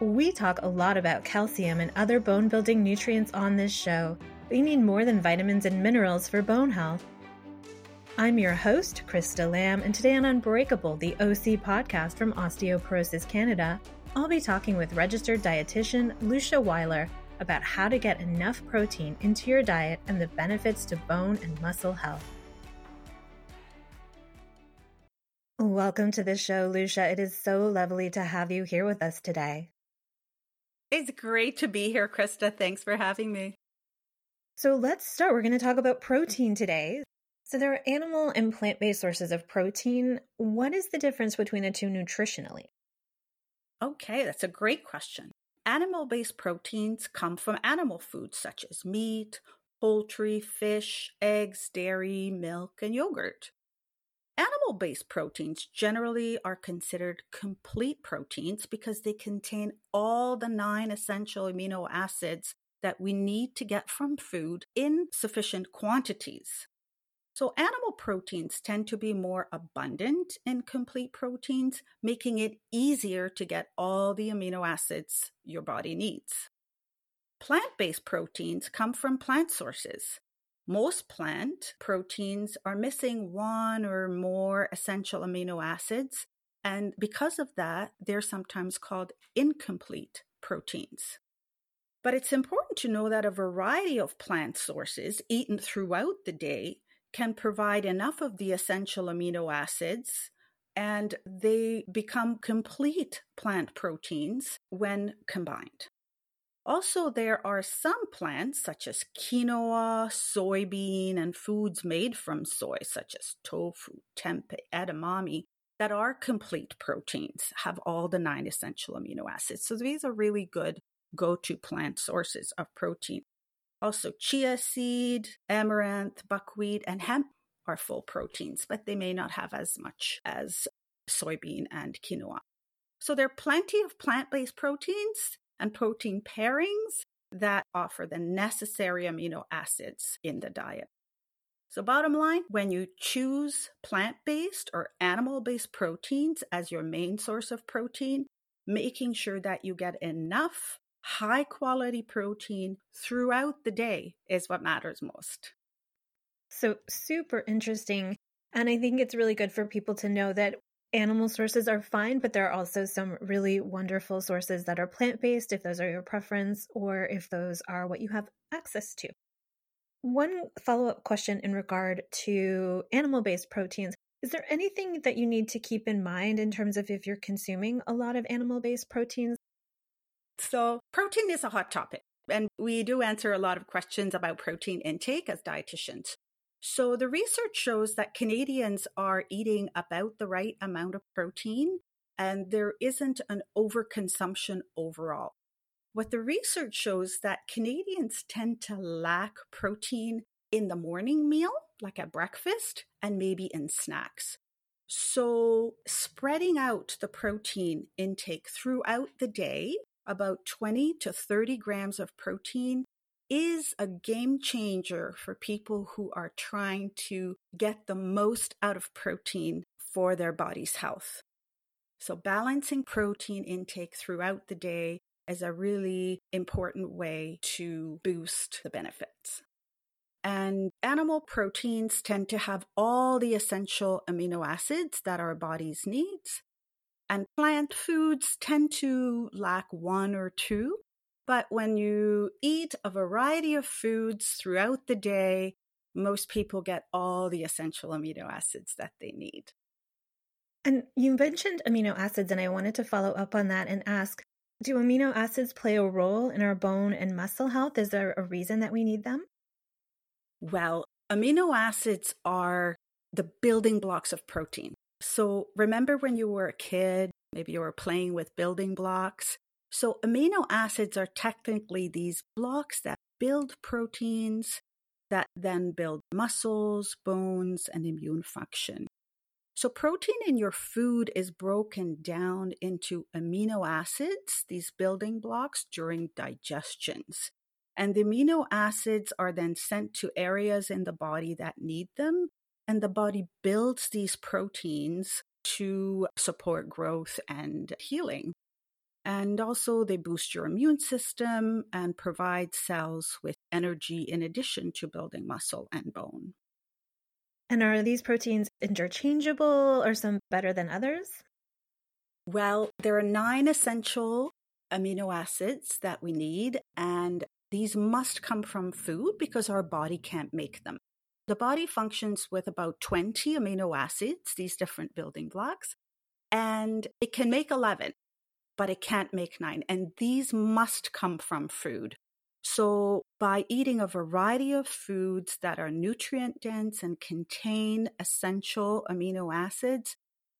We talk a lot about calcium and other bone building nutrients on this show, We need more than vitamins and minerals for bone health. I'm your host, Krista Lamb, and today on Unbreakable, the OC podcast from Osteoporosis Canada, I'll be talking with registered dietitian Lucia Weiler about how to get enough protein into your diet and the benefits to bone and muscle health. Welcome to the show, Lucia. It is so lovely to have you here with us today. It's great to be here, Krista. Thanks for having me. So let's start. We're going to talk about protein today. So there are animal and plant based sources of protein. What is the difference between the two nutritionally? Okay, that's a great question. Animal based proteins come from animal foods such as meat, poultry, fish, eggs, dairy, milk, and yogurt. Animal based proteins generally are considered complete proteins because they contain all the nine essential amino acids that we need to get from food in sufficient quantities. So, animal proteins tend to be more abundant in complete proteins, making it easier to get all the amino acids your body needs. Plant based proteins come from plant sources. Most plant proteins are missing one or more essential amino acids, and because of that, they're sometimes called incomplete proteins. But it's important to know that a variety of plant sources eaten throughout the day can provide enough of the essential amino acids and they become complete plant proteins when combined. Also, there are some plants such as quinoa, soybean, and foods made from soy, such as tofu, tempeh, edamame, that are complete proteins, have all the nine essential amino acids. So these are really good go to plant sources of protein. Also, chia seed, amaranth, buckwheat, and hemp are full proteins, but they may not have as much as soybean and quinoa. So there are plenty of plant based proteins and protein pairings that offer the necessary amino acids in the diet. So, bottom line, when you choose plant based or animal based proteins as your main source of protein, making sure that you get enough high quality protein throughout the day is what matters most. So, super interesting. And I think it's really good for people to know that animal sources are fine, but there are also some really wonderful sources that are plant based if those are your preference or if those are what you have access to. One follow up question in regard to animal based proteins is there anything that you need to keep in mind in terms of if you're consuming a lot of animal based proteins? So, protein is a hot topic, and we do answer a lot of questions about protein intake as dietitians. So the research shows that Canadians are eating about the right amount of protein and there isn't an overconsumption overall. What the research shows that Canadians tend to lack protein in the morning meal, like at breakfast, and maybe in snacks. So, spreading out the protein intake throughout the day, about 20 to 30 grams of protein is a game changer for people who are trying to get the most out of protein for their body's health. So, balancing protein intake throughout the day is a really important way to boost the benefits. And animal proteins tend to have all the essential amino acids that our bodies needs. And plant foods tend to lack one or two. But when you eat a variety of foods throughout the day, most people get all the essential amino acids that they need. And you mentioned amino acids, and I wanted to follow up on that and ask Do amino acids play a role in our bone and muscle health? Is there a reason that we need them? Well, amino acids are the building blocks of protein. So remember when you were a kid, maybe you were playing with building blocks, so, amino acids are technically these blocks that build proteins that then build muscles, bones, and immune function. So, protein in your food is broken down into amino acids, these building blocks, during digestions. And the amino acids are then sent to areas in the body that need them. And the body builds these proteins to support growth and healing. And also, they boost your immune system and provide cells with energy in addition to building muscle and bone. And are these proteins interchangeable or some better than others? Well, there are nine essential amino acids that we need, and these must come from food because our body can't make them. The body functions with about 20 amino acids, these different building blocks, and it can make 11, but it can't make nine. And these must come from food. So, by eating a variety of foods that are nutrient dense and contain essential amino acids,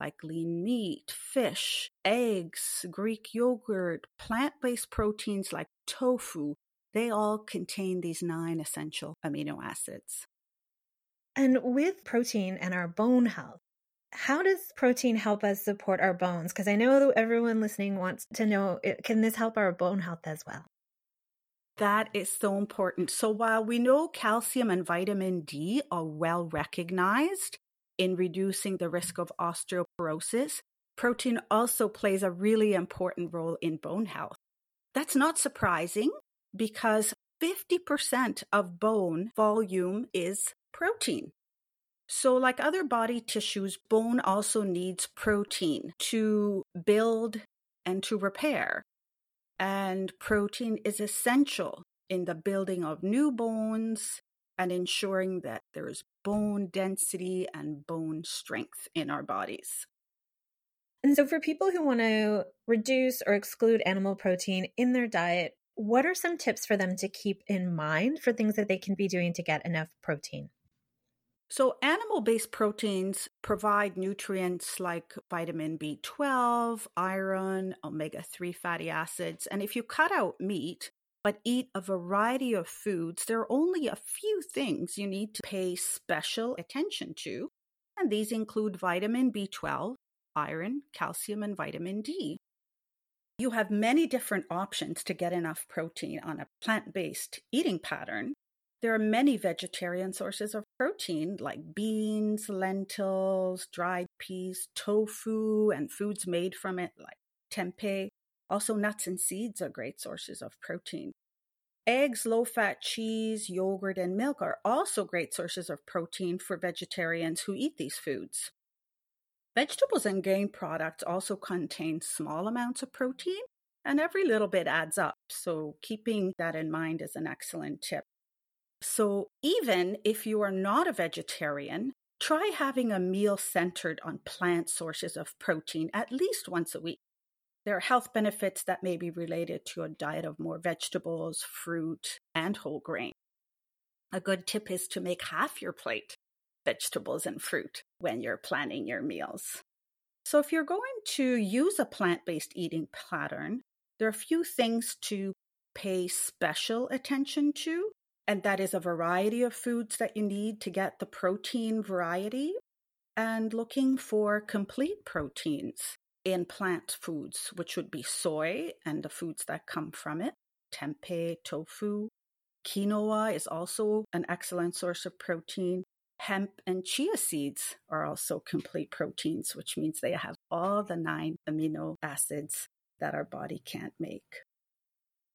like lean meat, fish, eggs, Greek yogurt, plant based proteins like tofu, they all contain these nine essential amino acids. And with protein and our bone health, how does protein help us support our bones? Because I know everyone listening wants to know eh, can this help our bone health as well? That is so important. So, while we know calcium and vitamin D are well recognized in reducing the risk of osteoporosis, protein also plays a really important role in bone health. That's not surprising because 50% of bone volume is protein. So, like other body tissues, bone also needs protein to build and to repair. And protein is essential in the building of new bones and ensuring that there is bone density and bone strength in our bodies. And so, for people who want to reduce or exclude animal protein in their diet, what are some tips for them to keep in mind for things that they can be doing to get enough protein? So, animal based proteins provide nutrients like vitamin B12, iron, omega 3 fatty acids. And if you cut out meat, but eat a variety of foods, there are only a few things you need to pay special attention to. And these include vitamin B12, iron, calcium, and vitamin D. You have many different options to get enough protein on a plant based eating pattern. There are many vegetarian sources of protein like beans, lentils, dried peas, tofu, and foods made from it like tempeh. Also, nuts and seeds are great sources of protein. Eggs, low fat cheese, yogurt, and milk are also great sources of protein for vegetarians who eat these foods. Vegetables and grain products also contain small amounts of protein, and every little bit adds up. So, keeping that in mind is an excellent tip. So, even if you are not a vegetarian, try having a meal centered on plant sources of protein at least once a week. There are health benefits that may be related to a diet of more vegetables, fruit, and whole grain. A good tip is to make half your plate vegetables and fruit when you're planning your meals. So, if you're going to use a plant based eating pattern, there are a few things to pay special attention to and that is a variety of foods that you need to get the protein variety and looking for complete proteins in plant foods, which would be soy and the foods that come from it, tempeh, tofu. Quinoa is also an excellent source of protein. Hemp and chia seeds are also complete proteins, which means they have all the nine amino acids that our body can't make.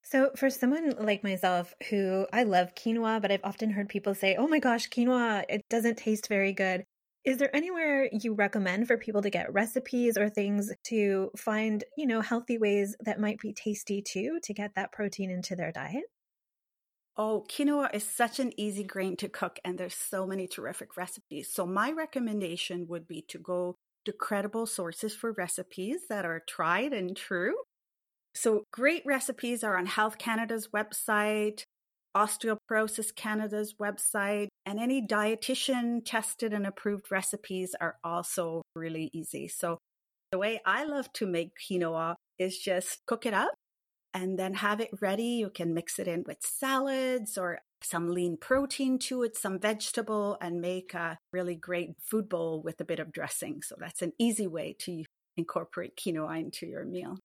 So, for someone like myself who I love quinoa, but I've often heard people say, oh my gosh, quinoa, it doesn't taste very good. Is there anywhere you recommend for people to get recipes or things to find, you know, healthy ways that might be tasty too to get that protein into their diet? Oh, quinoa is such an easy grain to cook, and there's so many terrific recipes. So, my recommendation would be to go to credible sources for recipes that are tried and true so, great recipes are on Health Canada's website, Osteoporosis Canada's website, and any dietitian tested and approved recipes are also really easy. So, the way I love to make quinoa is just cook it up and then have it ready. You can mix it in with salads or some lean protein to it, some vegetable, and make a really great food bowl with a bit of dressing. So, that's an easy way to incorporate quinoa into your meal.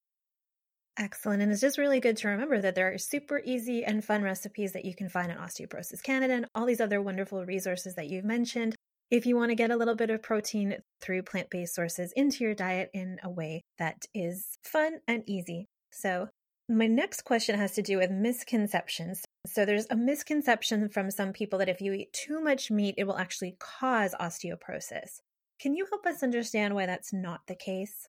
Excellent. And it's just really good to remember that there are super easy and fun recipes that you can find on Osteoporosis Canada and all these other wonderful resources that you've mentioned. If you want to get a little bit of protein through plant based sources into your diet in a way that is fun and easy. So, my next question has to do with misconceptions. So, there's a misconception from some people that if you eat too much meat, it will actually cause osteoporosis. Can you help us understand why that's not the case?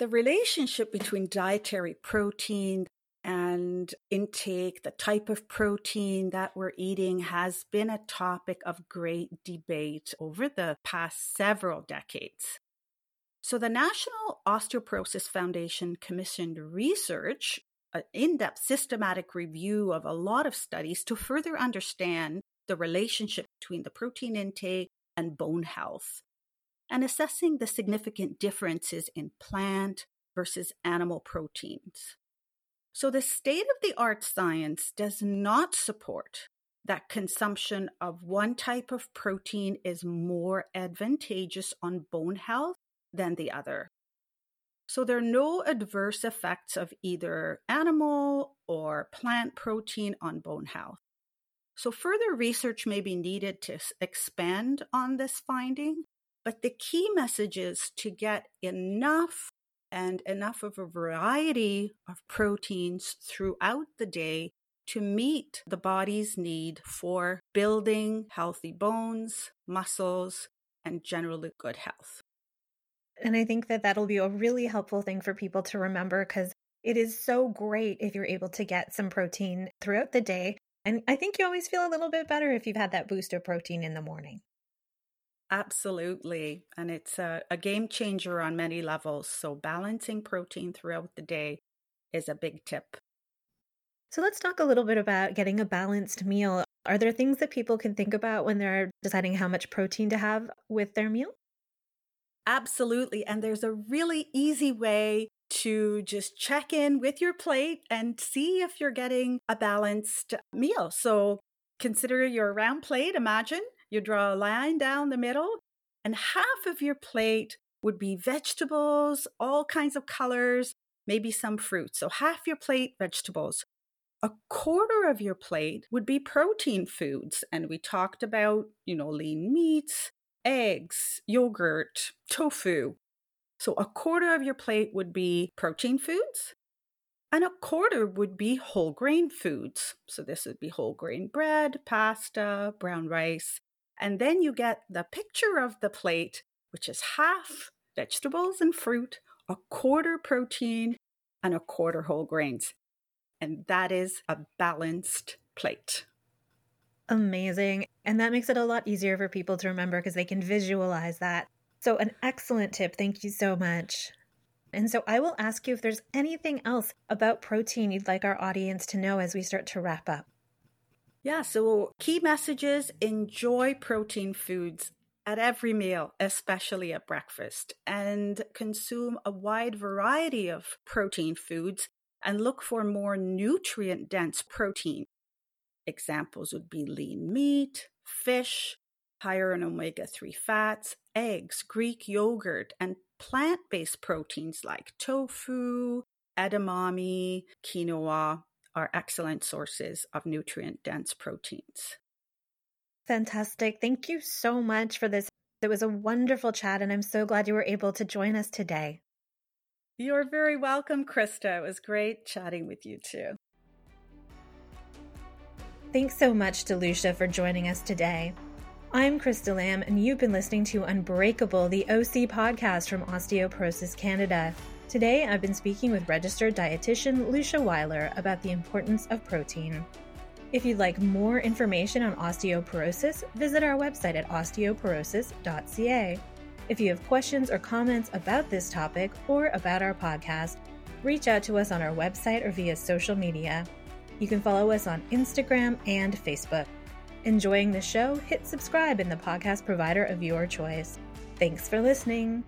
The relationship between dietary protein and intake, the type of protein that we're eating, has been a topic of great debate over the past several decades. So, the National Osteoporosis Foundation commissioned research, an in depth systematic review of a lot of studies to further understand the relationship between the protein intake and bone health and assessing the significant differences in plant versus animal proteins. So, the state of the art science does not support that consumption of one type of protein is more advantageous on bone health than the other. So, there are no adverse effects of either animal or plant protein on bone health. So, further research may be needed to expand on this finding, but the key message is to get enough and enough of a variety of proteins throughout the day to meet the body's need for building healthy bones, muscles, and generally good health. And I think that that'll be a really helpful thing for people to remember because it is so great if you're able to get some protein throughout the day. And I think you always feel a little bit better if you've had that boost of protein in the morning. Absolutely. And it's a, a, game changer on many levels. So, balancing protein throughout the day is a big tip. So, let's talk a little bit about getting a balanced meal. Are there things that people can think about when they're deciding how much protein to have with their meal? Absolutely. And there's a really easy way to just check in with your plate and see if you're getting a balanced meal. So, consider your round plate, imagine you draw a line down the middle, and half of your plate would be vegetables, all kinds of colors, maybe some fruit. So half your plate, vegetables. A quarter of your plate would be protein foods. And we talked about, you know, lean meats, eggs, yogurt, tofu. So a quarter of your plate would be protein foods. And a quarter would be whole grain foods. So this would be whole grain bread, pasta, brown rice, and then you get the picture of the plate, which is half vegetables and fruit, a quarter protein, and a quarter whole grains. And that is a balanced plate. Amazing. And that makes it a lot easier for people to remember because they can visualize that. So, an excellent tip. Thank you so much. And so, I will ask you if there's anything else about protein you'd like our audience to know as we start to wrap up. Yeah, so key messages enjoy protein foods at every meal, especially at breakfast, and consume a wide variety of protein foods and look for more nutrient dense protein. Examples would be lean meat, fish, higher in omega 3 fats, eggs, Greek yogurt, and plant based proteins like tofu, edamame, quinoa, are excellent sources of nutrient dense proteins. Fantastic. Thank you so much for this. It was a wonderful chat, and I'm so glad you were able to join us today. You're very welcome, Krista. It was great chatting with you too. Thanks so much to Lucia for joining us today. I'm Krista Lamb, and you've been listening to Unbreakable, the OC podcast from Osteoporosis Canada. Today, I've been speaking with registered dietitian Lucia Weiler about the importance of protein. If you'd like more information on osteoporosis, visit our website at osteoporosis.ca. If you have questions or comments about this topic or about our podcast, reach out to us on our website or via social media. You can follow us on Instagram and Facebook. Enjoying the show? Hit subscribe in the podcast provider of your choice. Thanks for listening.